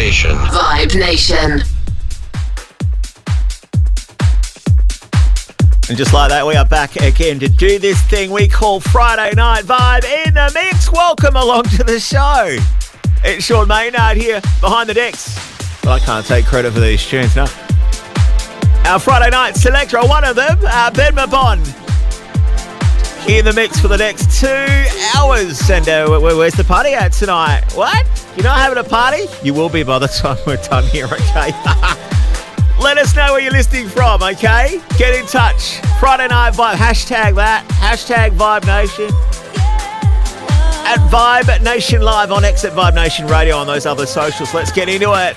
Nation. Vibe Nation. And just like that, we are back again to do this thing we call Friday Night Vibe in the Mix. Welcome along to the show. It's Sean Maynard here behind the decks. But I can't take credit for these tunes, no. Our Friday night selector, one of them, uh, Ben Mabon. In the mix for the next two hours. And uh, where's the party at tonight? What? You're not having a party? You will be by the time we're done here, okay? Let us know where you're listening from, okay? Get in touch. Friday Night Vibe, hashtag that, hashtag Vibe Nation. At Vibe Nation Live on Exit Vibe Nation Radio on those other socials. Let's get into it.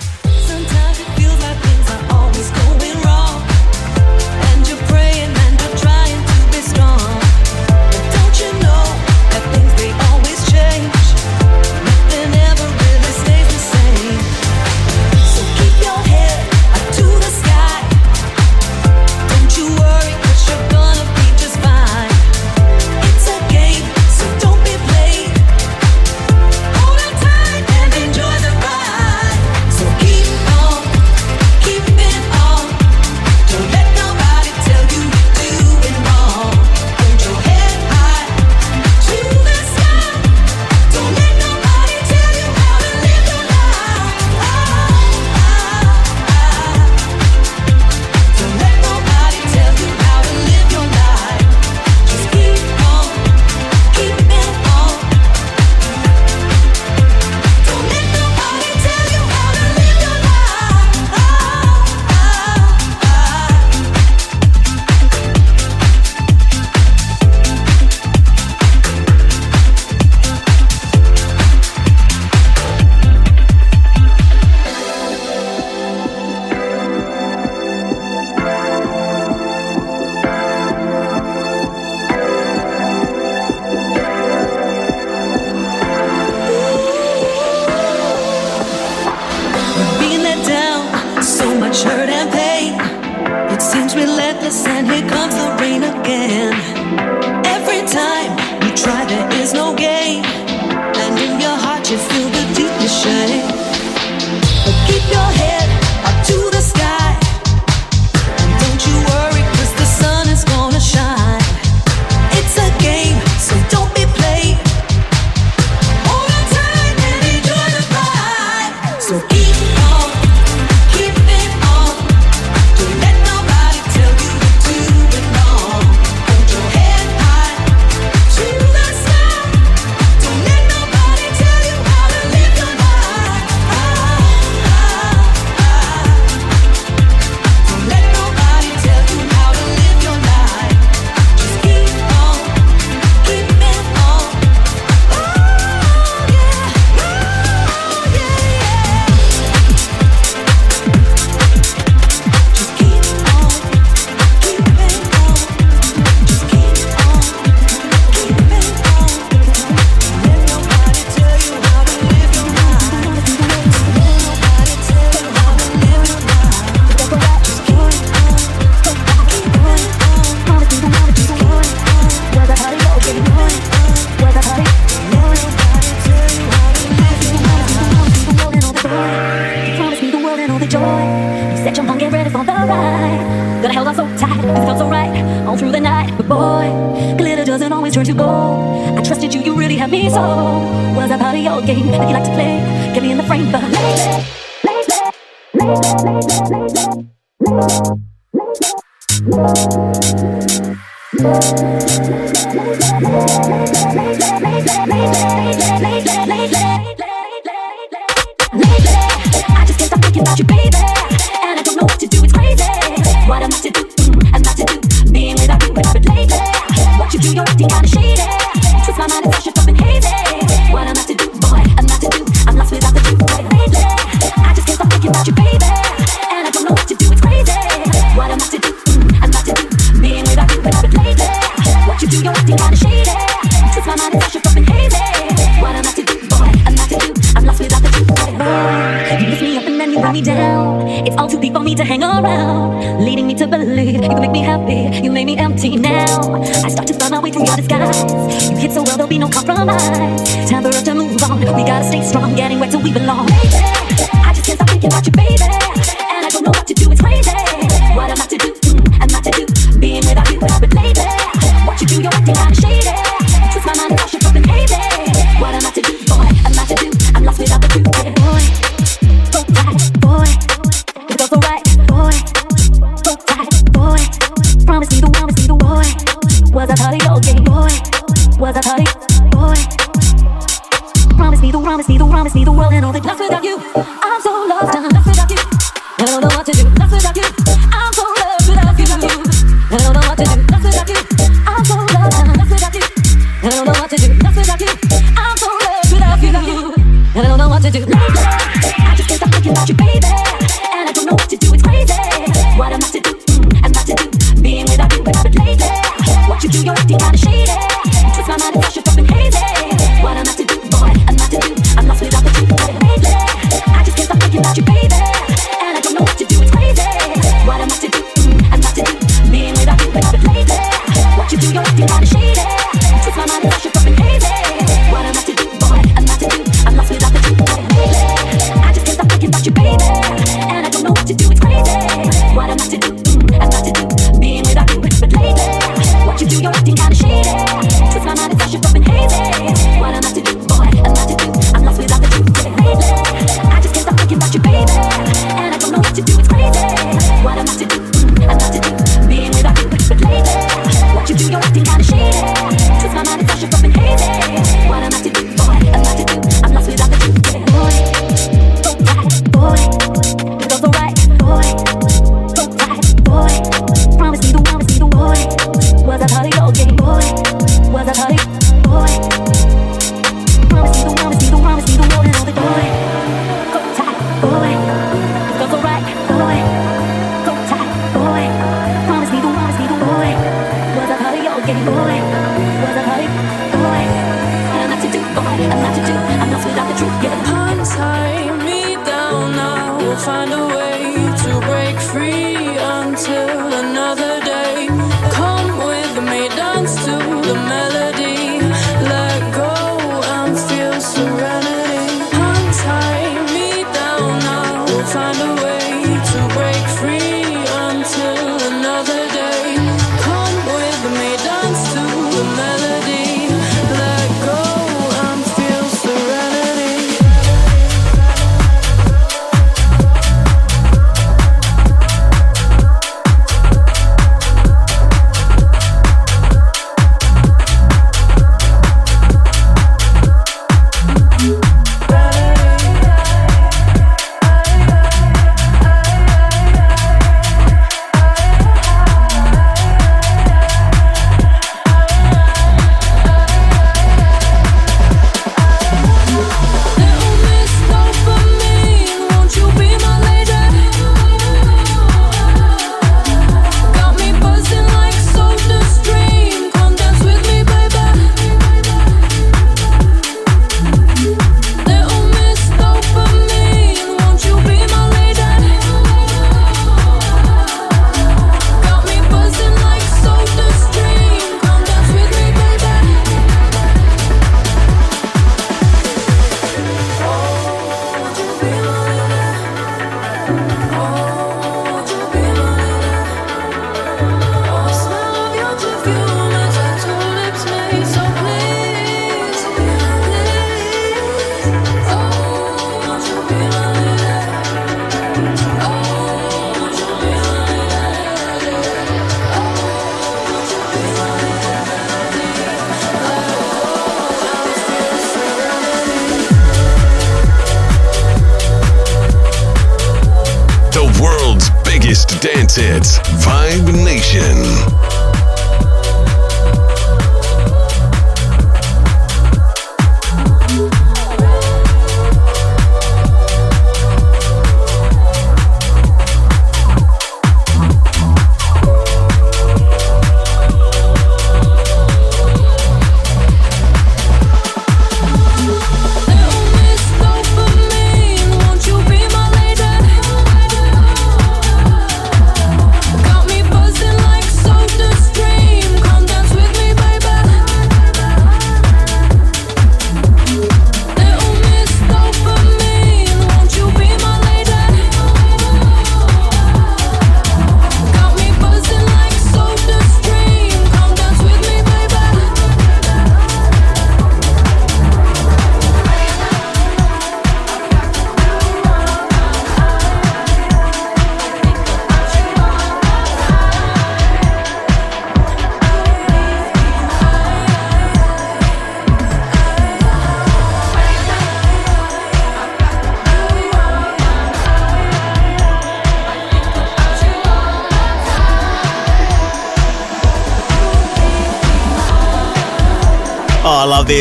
Compromise. Time for us to move on. We gotta stay strong, getting where to we belong. I just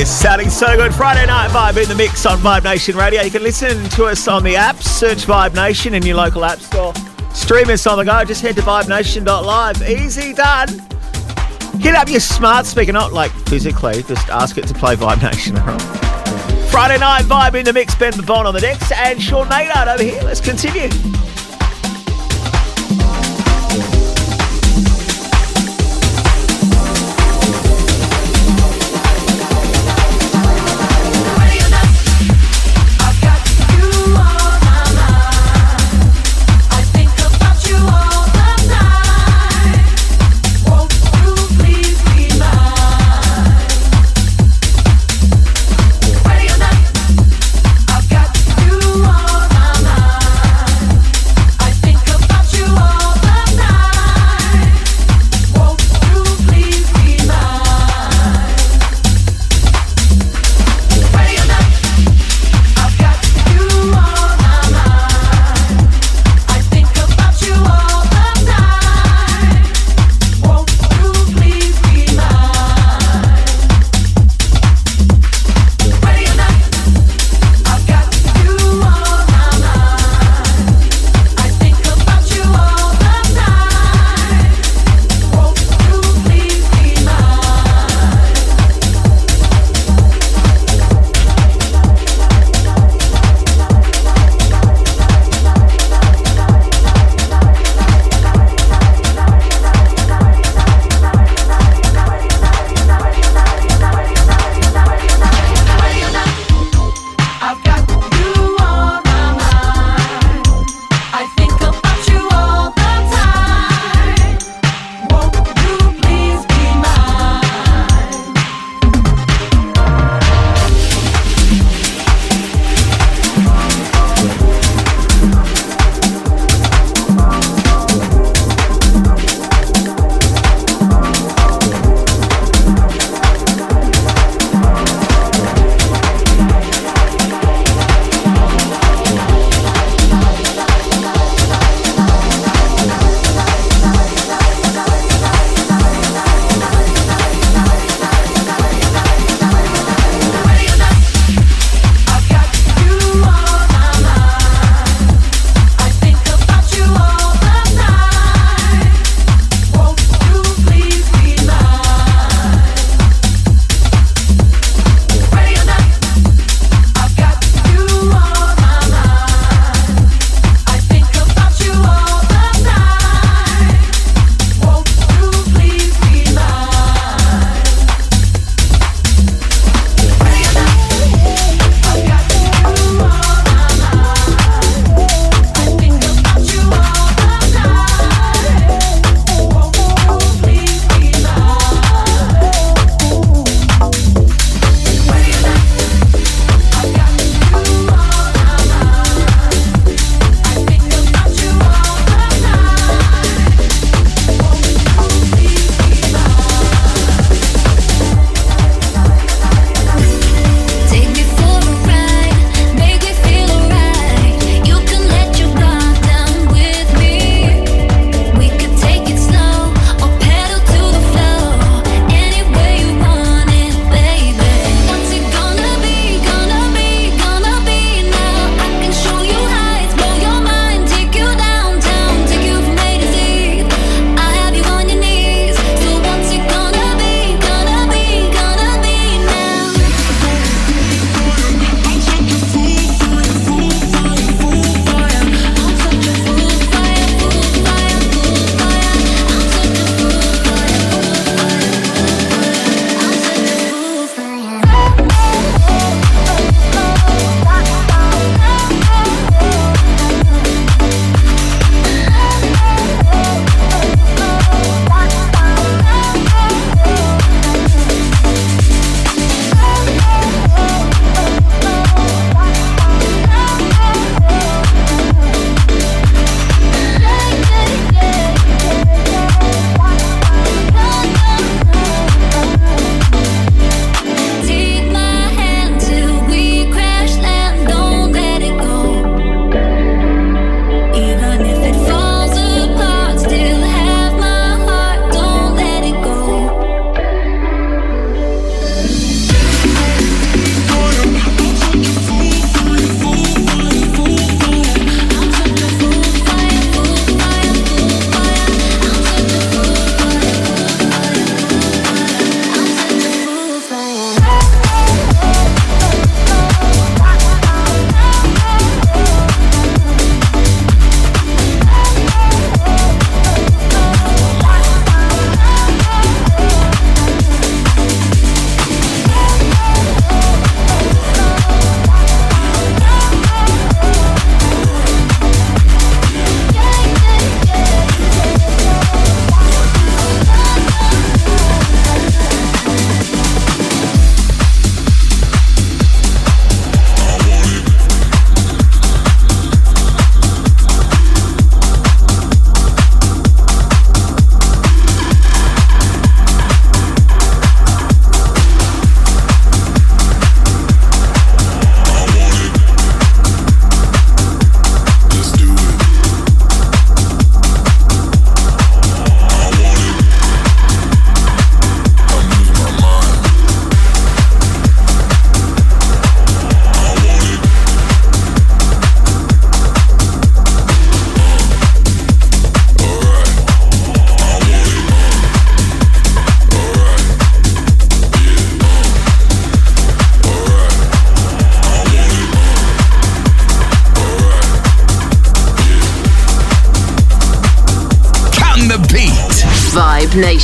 this. Sounding so good. Friday night vibe in the mix on Vibe Nation Radio. You can listen to us on the app. Search Vibe Nation in your local app store. Stream us on the go. Just head to vibenation.live. Easy done. Hit up your smart speaker, not like physically. Just ask it to play Vibe Nation. Friday night vibe in the mix. Ben Mabon on the decks and Sean Maynard over here. Let's continue.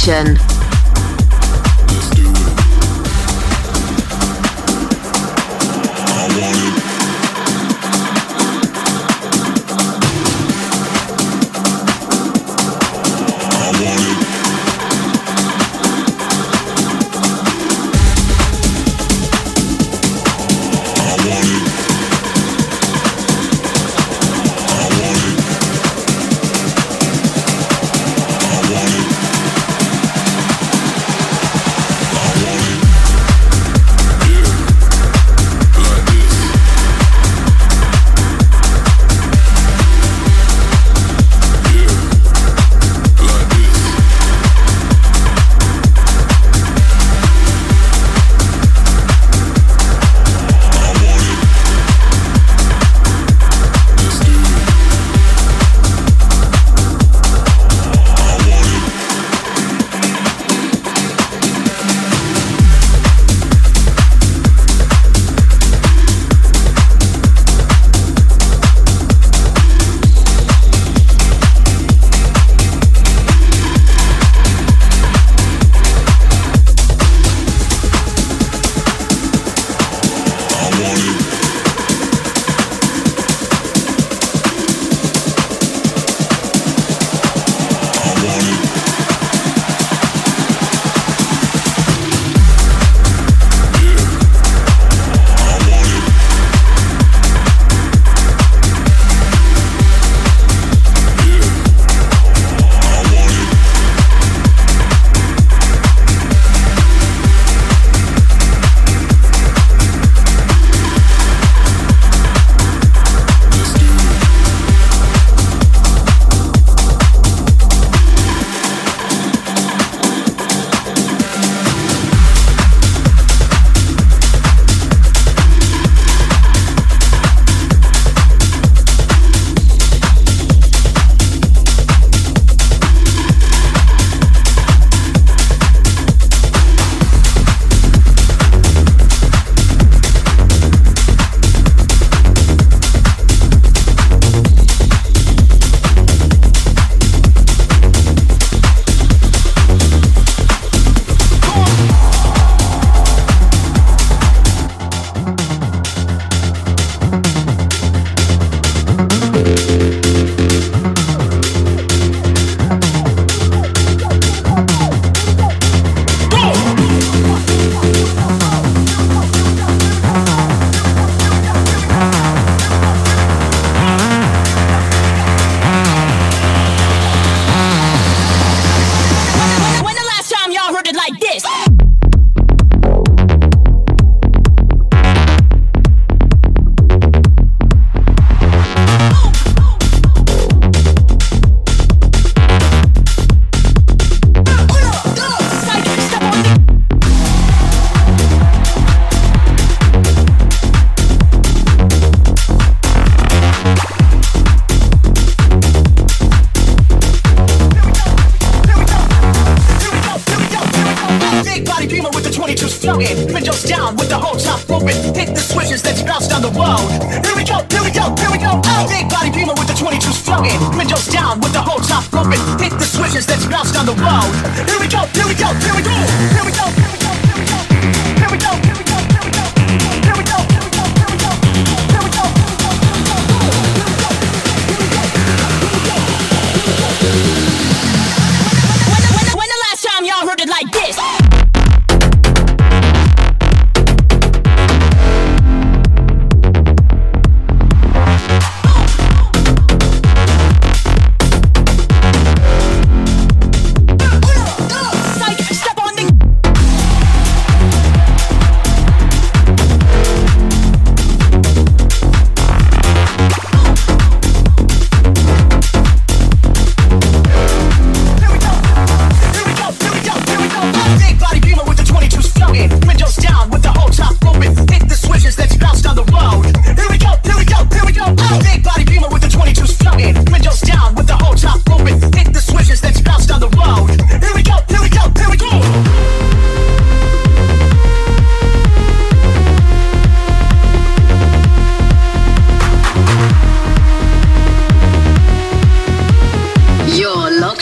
Vibe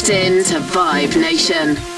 in to Vibe Nation.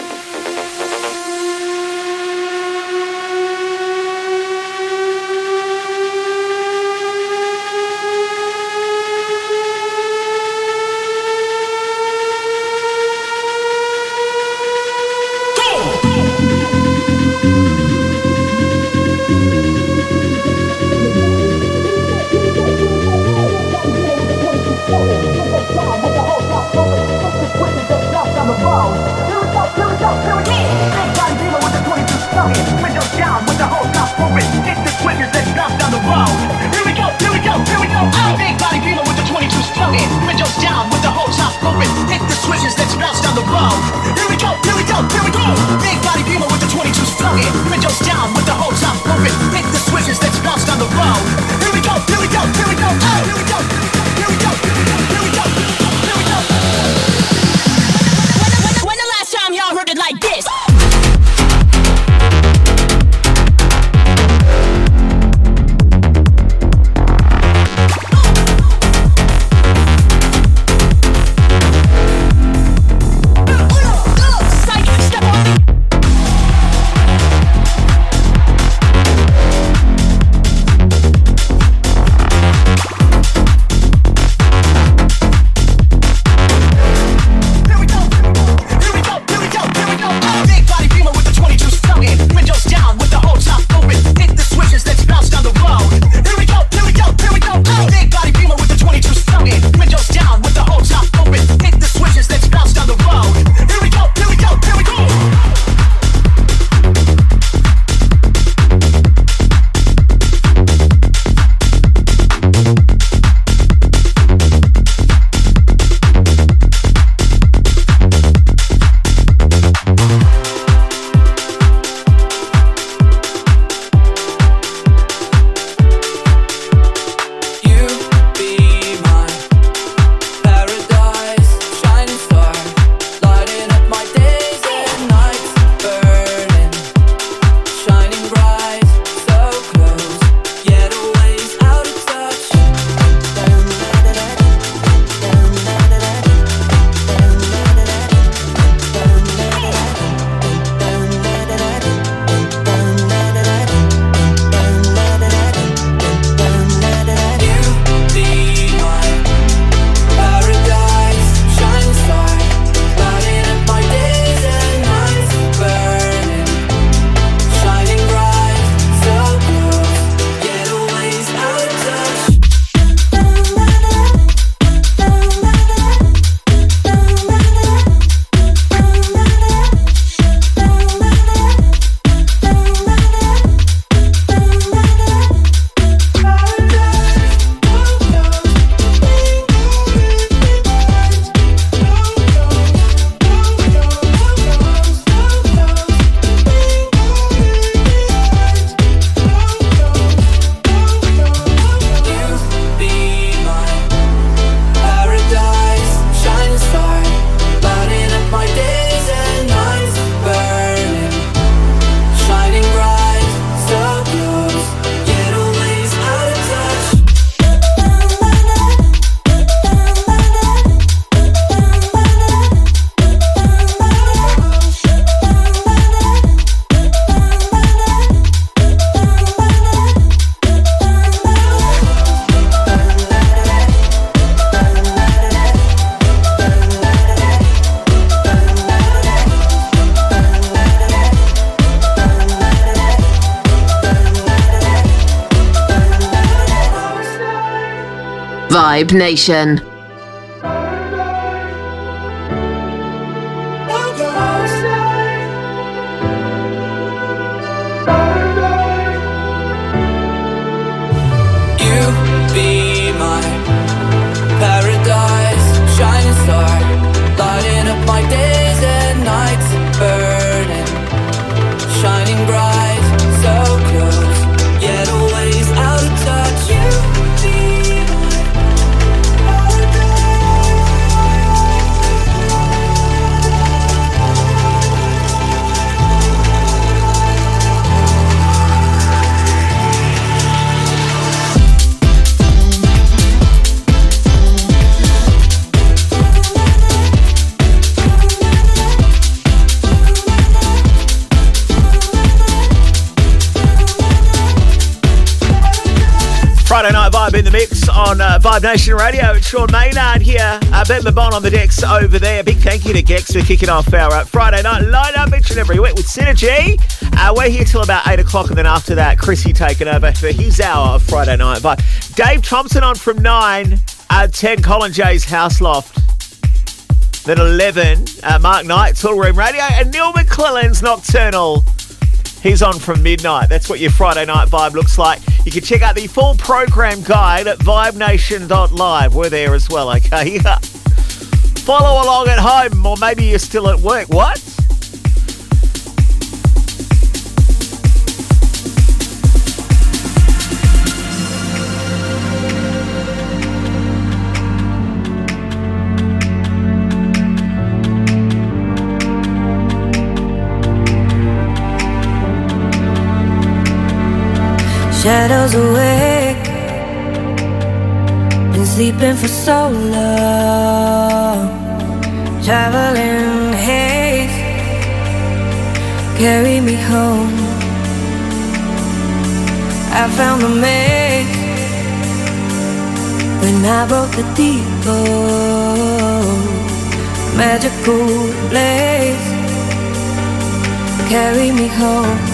Vibe Nation Radio. It's Sean Maynard here. Uh, Ben Mabon on the decks over there. Big thank you to Gex for kicking off our uh, Friday night lineup each and every week with Synergy. Uh, we're here till about 8 o'clock, and then after that, Chrissy taking over for his hour of Friday night vibe. Dave Thompson on from 9, uh, 10, Colin J's House Loft. Then 11, uh, Mark Knight, Toolroom Radio, and Neil McClellan's Nocturnal. He's on from midnight. That's what your Friday night vibe looks like. You can check out the full program guide at vibenation.live. We're there as well, okay? Follow along at home, or maybe you're still at work. What? Shadows awake. Been sleeping for so long. Traveling haze, carry me home. I found the maze when I broke the default. Magical blaze, carry me home.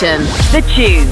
The Tube.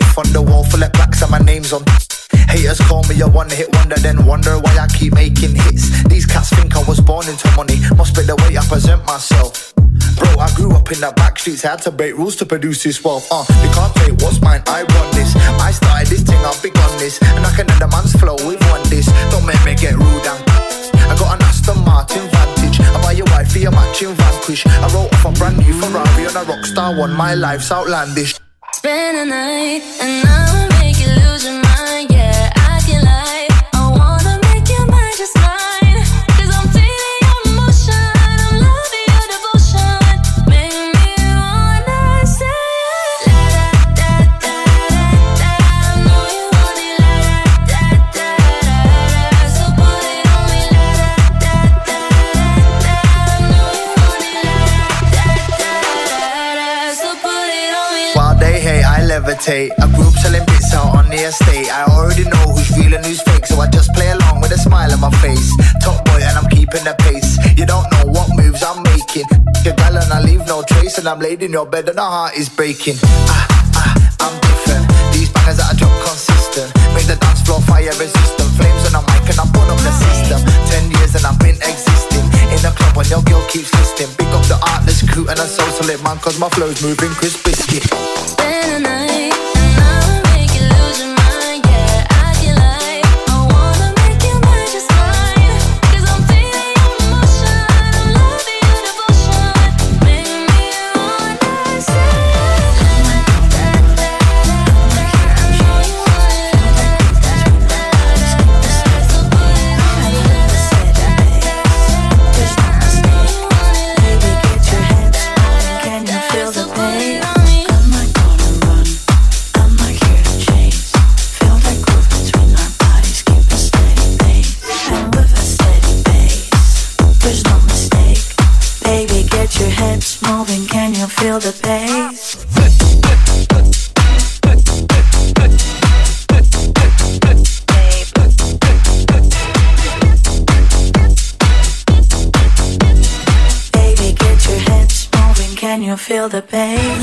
Vibe Nation. The Tube. streets I keep making hits. These cats think I was born into money. Must be the way I present myself. Bro, I grew up in the back backstreets. had to break rules to produce this wealth. Uh, you can't take what's mine, I want this. I started this thing, I'm big on this. And I can end the man's flow with one this. Don't make me get rude and I got an Aston Martin Vantage. I buy your wife for your matching Vanquish. I wrote off a brand new Ferrari on a rockstar one. My life's outlandish. Spend a night and I'll make you lose your mind. Levitate. A group selling bits out on the estate. I already know who's real and who's fake, so I just play along with a smile on my face. Top boy, and I'm keeping the pace. You don't know what moves I'm making. Your gal and I leave no trace, and I'm laid in your bed and the heart is breaking. Ah, ah, I'm different. These bangers that I drop consistent. Make the dance floor fire resistant. Flames on the mic and I put up the system. Ten years and I've been existing. In the club when your girl keeps listening. Big up the artless crew and a social lit man, cause my flow's moving crisp biscuit. Spend a night feel the pace. Baby, get your moving. Can you feel the pain?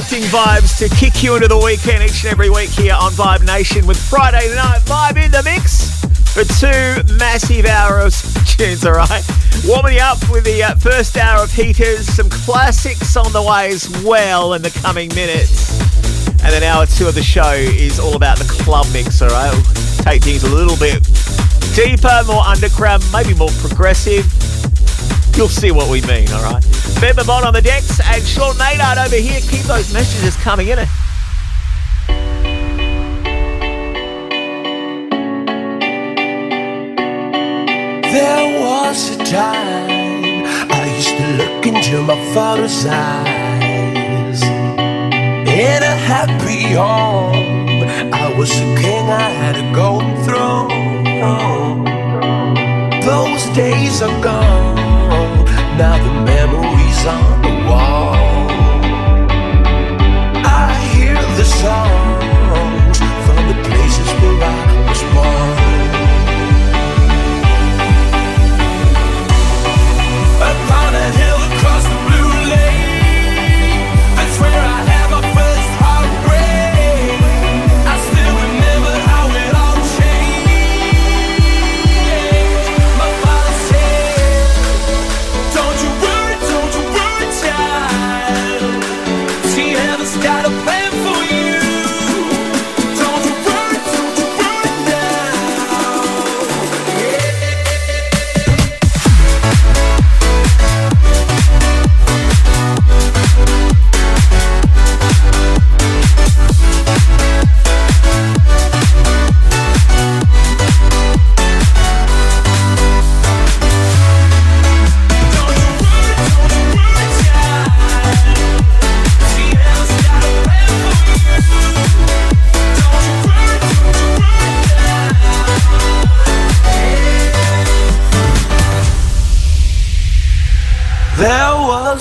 Uplifting vibes to kick you into the weekend each and every week here on Vibe Nation with Friday Night Vibe in the mix for two massive hours of tunes, all right? Warming you up with the uh, first hour of Heaters, some classics on the way as well in the coming minutes. And then hour two of the show is all about the club mix, all right? We'll take things a little bit deeper, more underground, maybe more progressive. You'll see what we mean, all Bond on the decks and Sean Maynard over here. Keep those messages coming in. There was a time I used to look into my father's eyes. In a happy home, I was a king, I had a golden throne. Those days are gone, now the on the wall. I hear the songs from the places where I was born.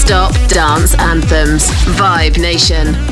Non-stop dance anthems. Vibe Nation.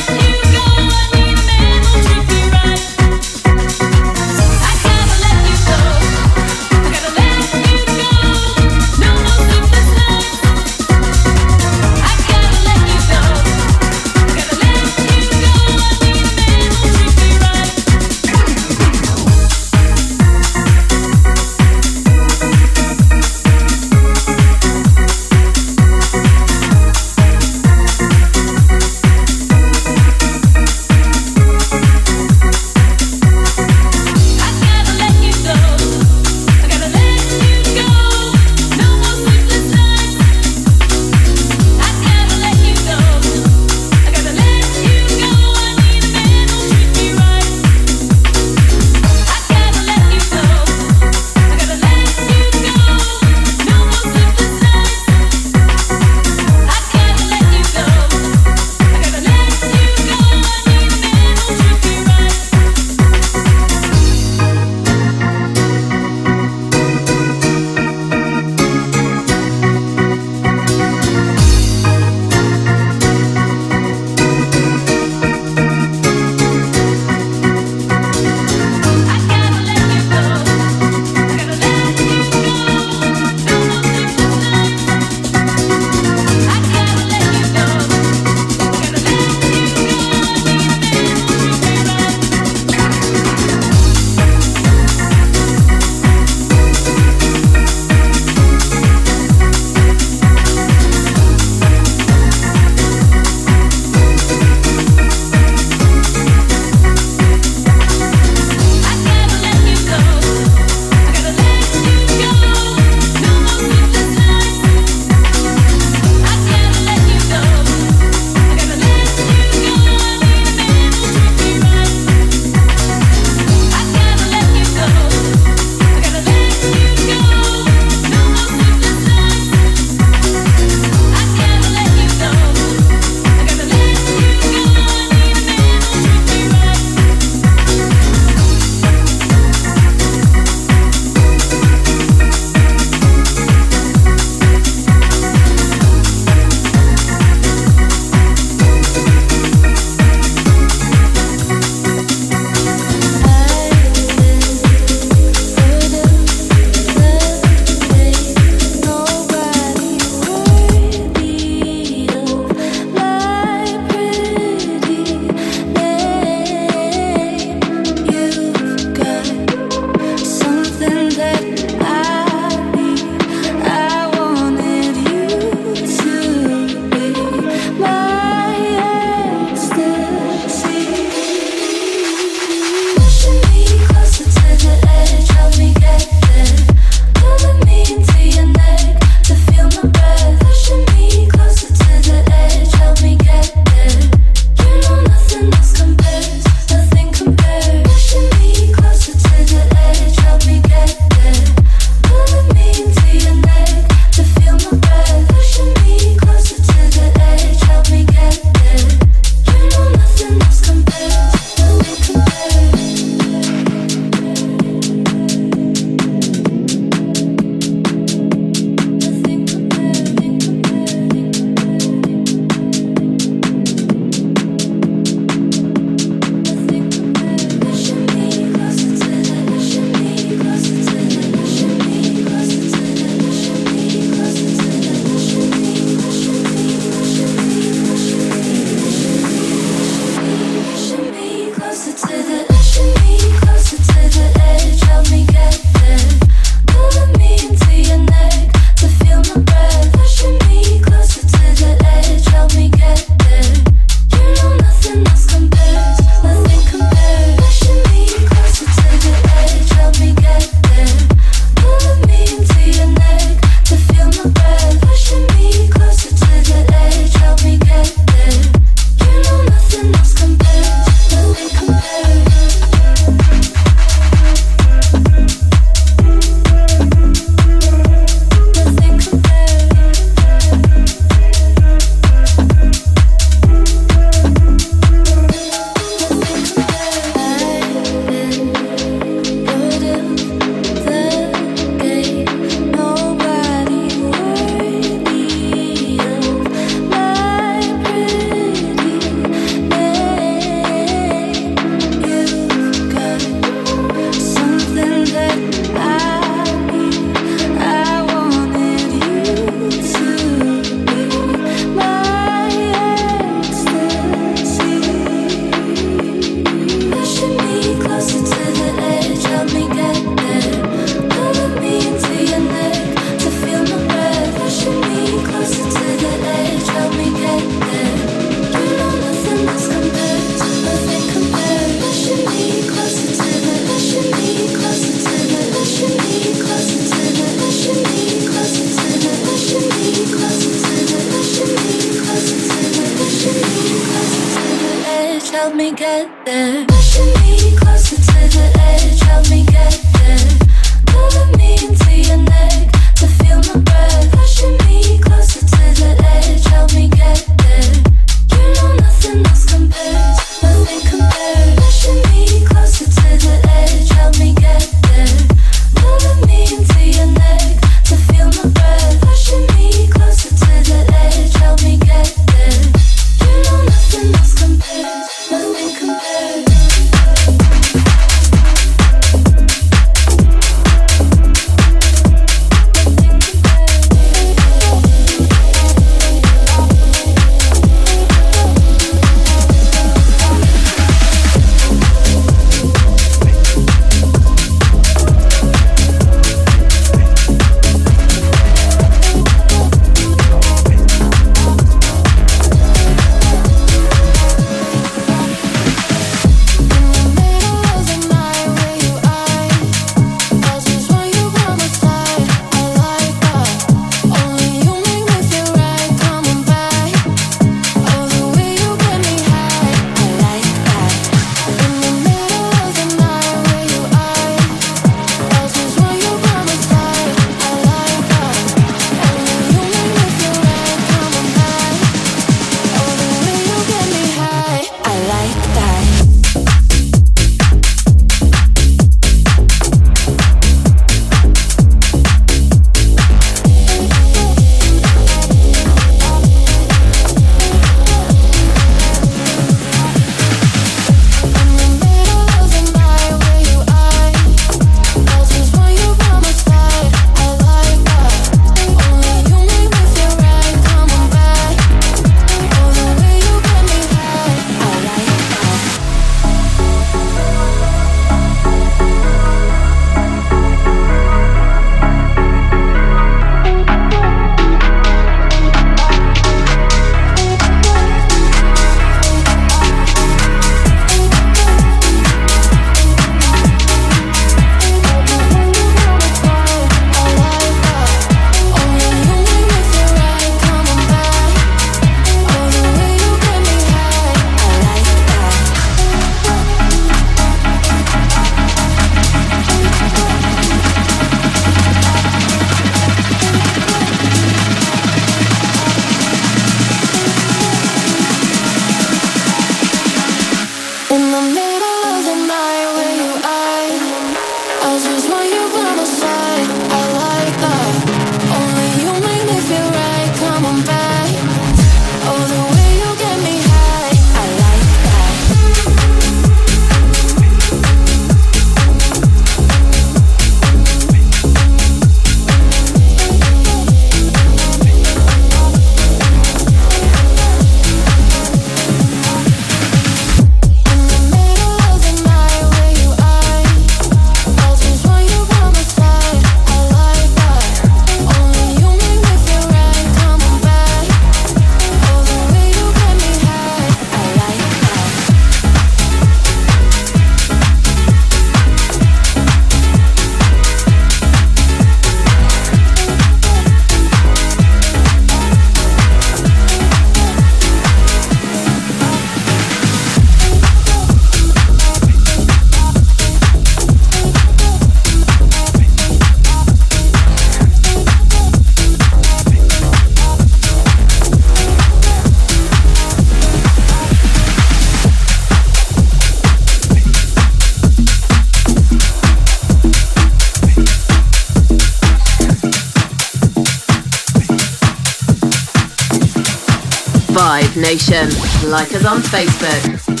Nation. Like us on Facebook.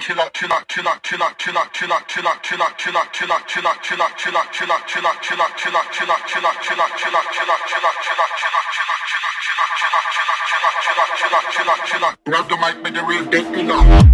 killer, killer, killer, killer, killer, killer, killer, killer, killer, killer, killer, killer, killer. Grab the mic, make the real dead killer.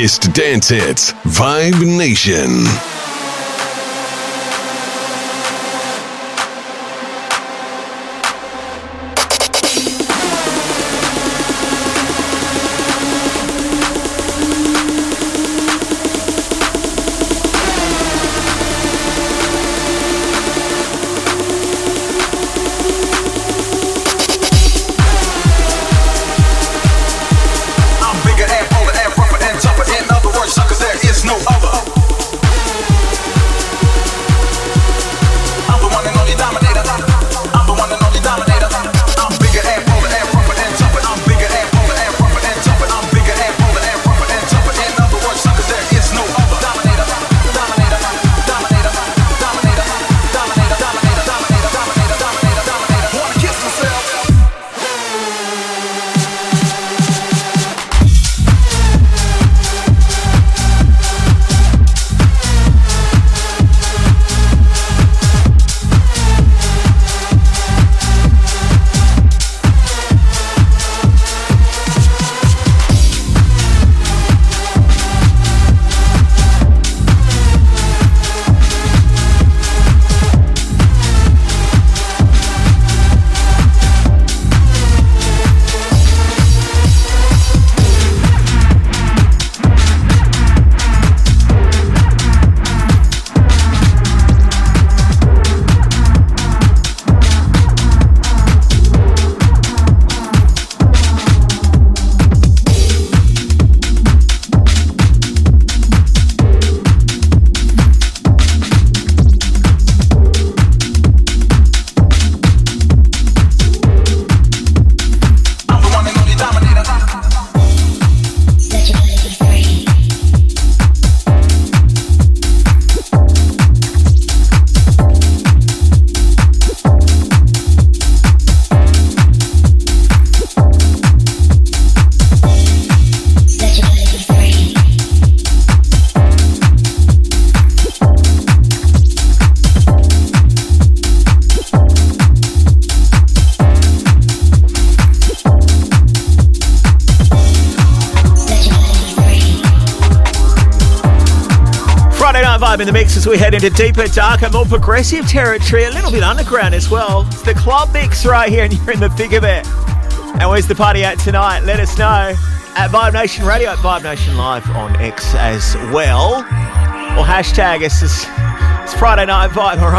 Biggest dance hits, Vibe Nation. We head into deeper, darker, more progressive territory, a little bit underground as well. It's the club mix right here, and you're in the thick of it. And where's the party at tonight? Let us know at Vibe Nation Radio, at Vibe Nation Live on X as well. Or hashtag. It's, Friday Night Vibe, all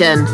Nation.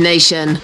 Nation.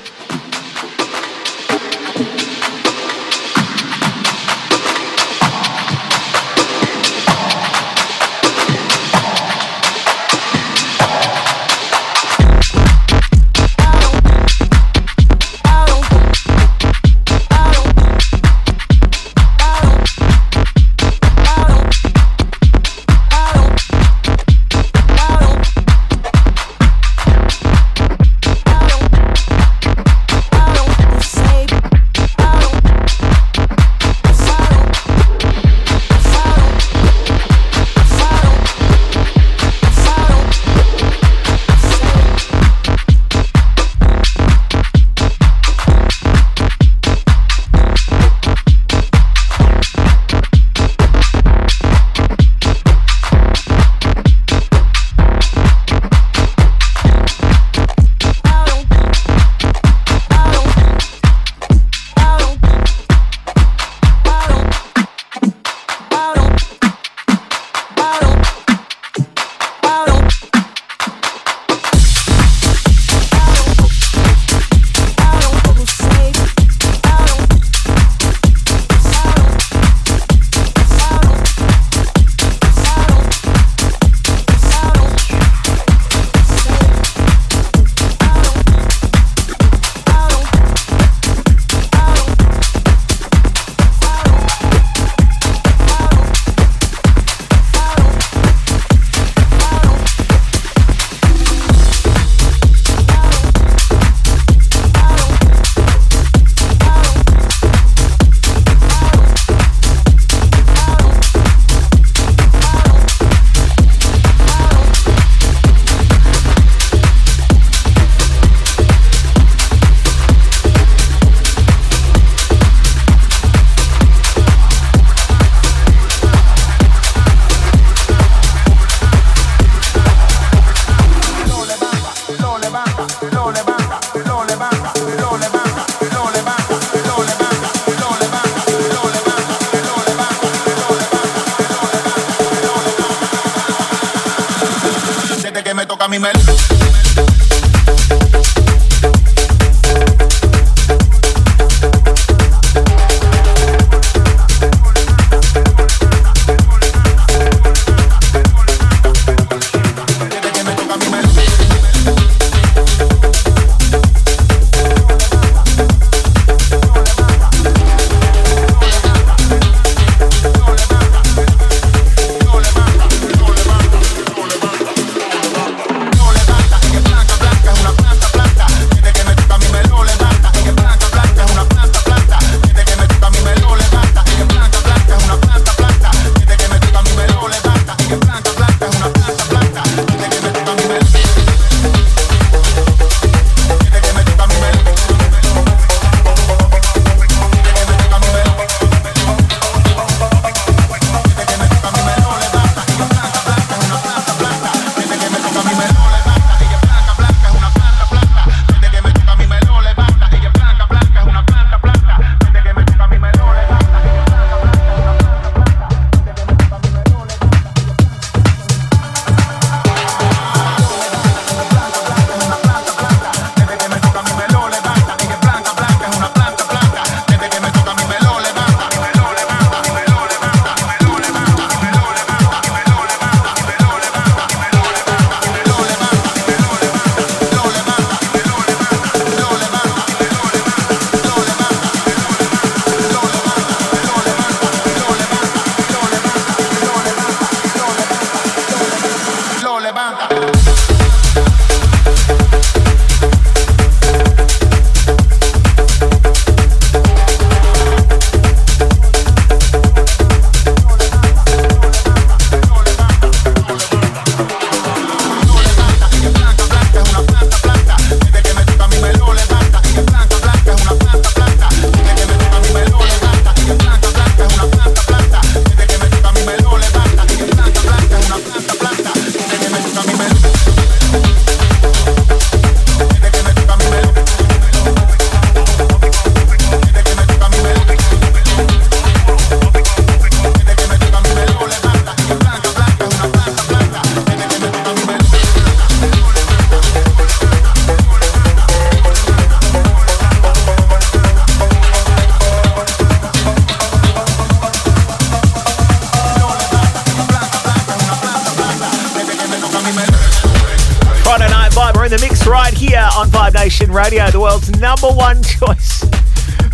Friday Night Vibe, we're in the mix right here on Vibe Nation Radio, the world's number one choice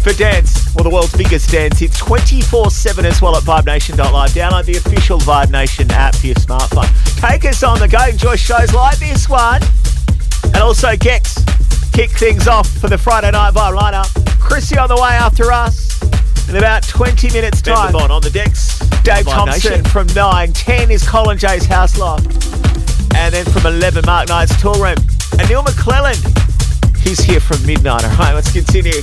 for dance. Well, the world's biggest dance hits 24 7 as well at vibenation.live. Download the official Vibe Nation app for your smartphone. Take us on the go, enjoy shows like this one. And also, Gex, kick things off for the Friday Night Vibe lineup. Chrissy on the way after us in about 20 minutes time. On the decks. Dave Thompson Nation. from 9. 10 is Colin J's House Loft. And then from 11, Mark Knight's Toolroom. And Neil McClellan, he's here from midnight. All right, let's continue.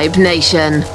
Vibe Nation.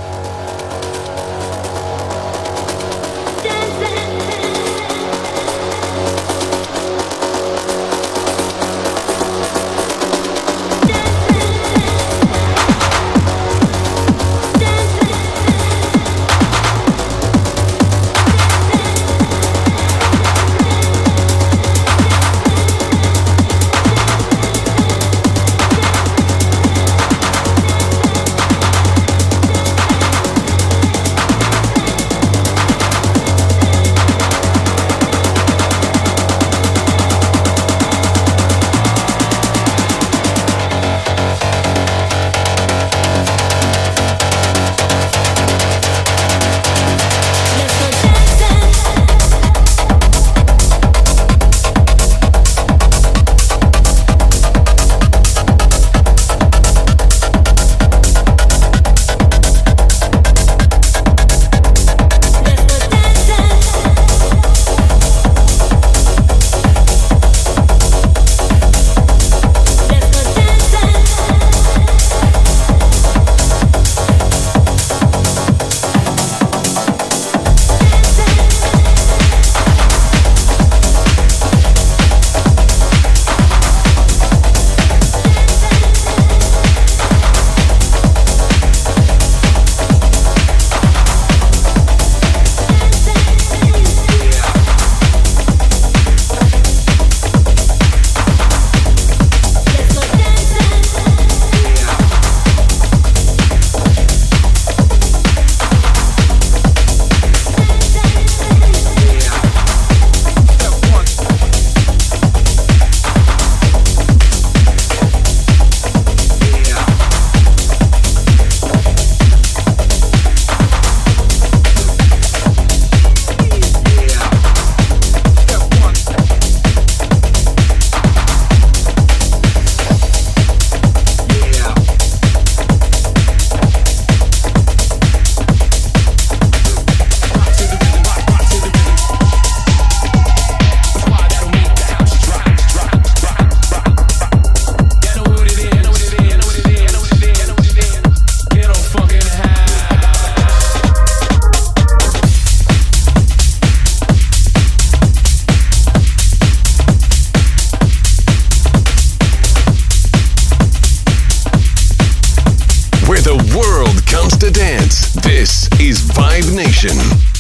dance. This is Vibe Nation.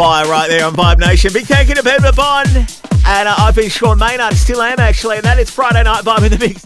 Fire right there on Vibe Nation. Big thank you to Pedro Bond. And uh, I've been Sean Maynard, still am actually, and that is Friday Night Vibe in the Mix.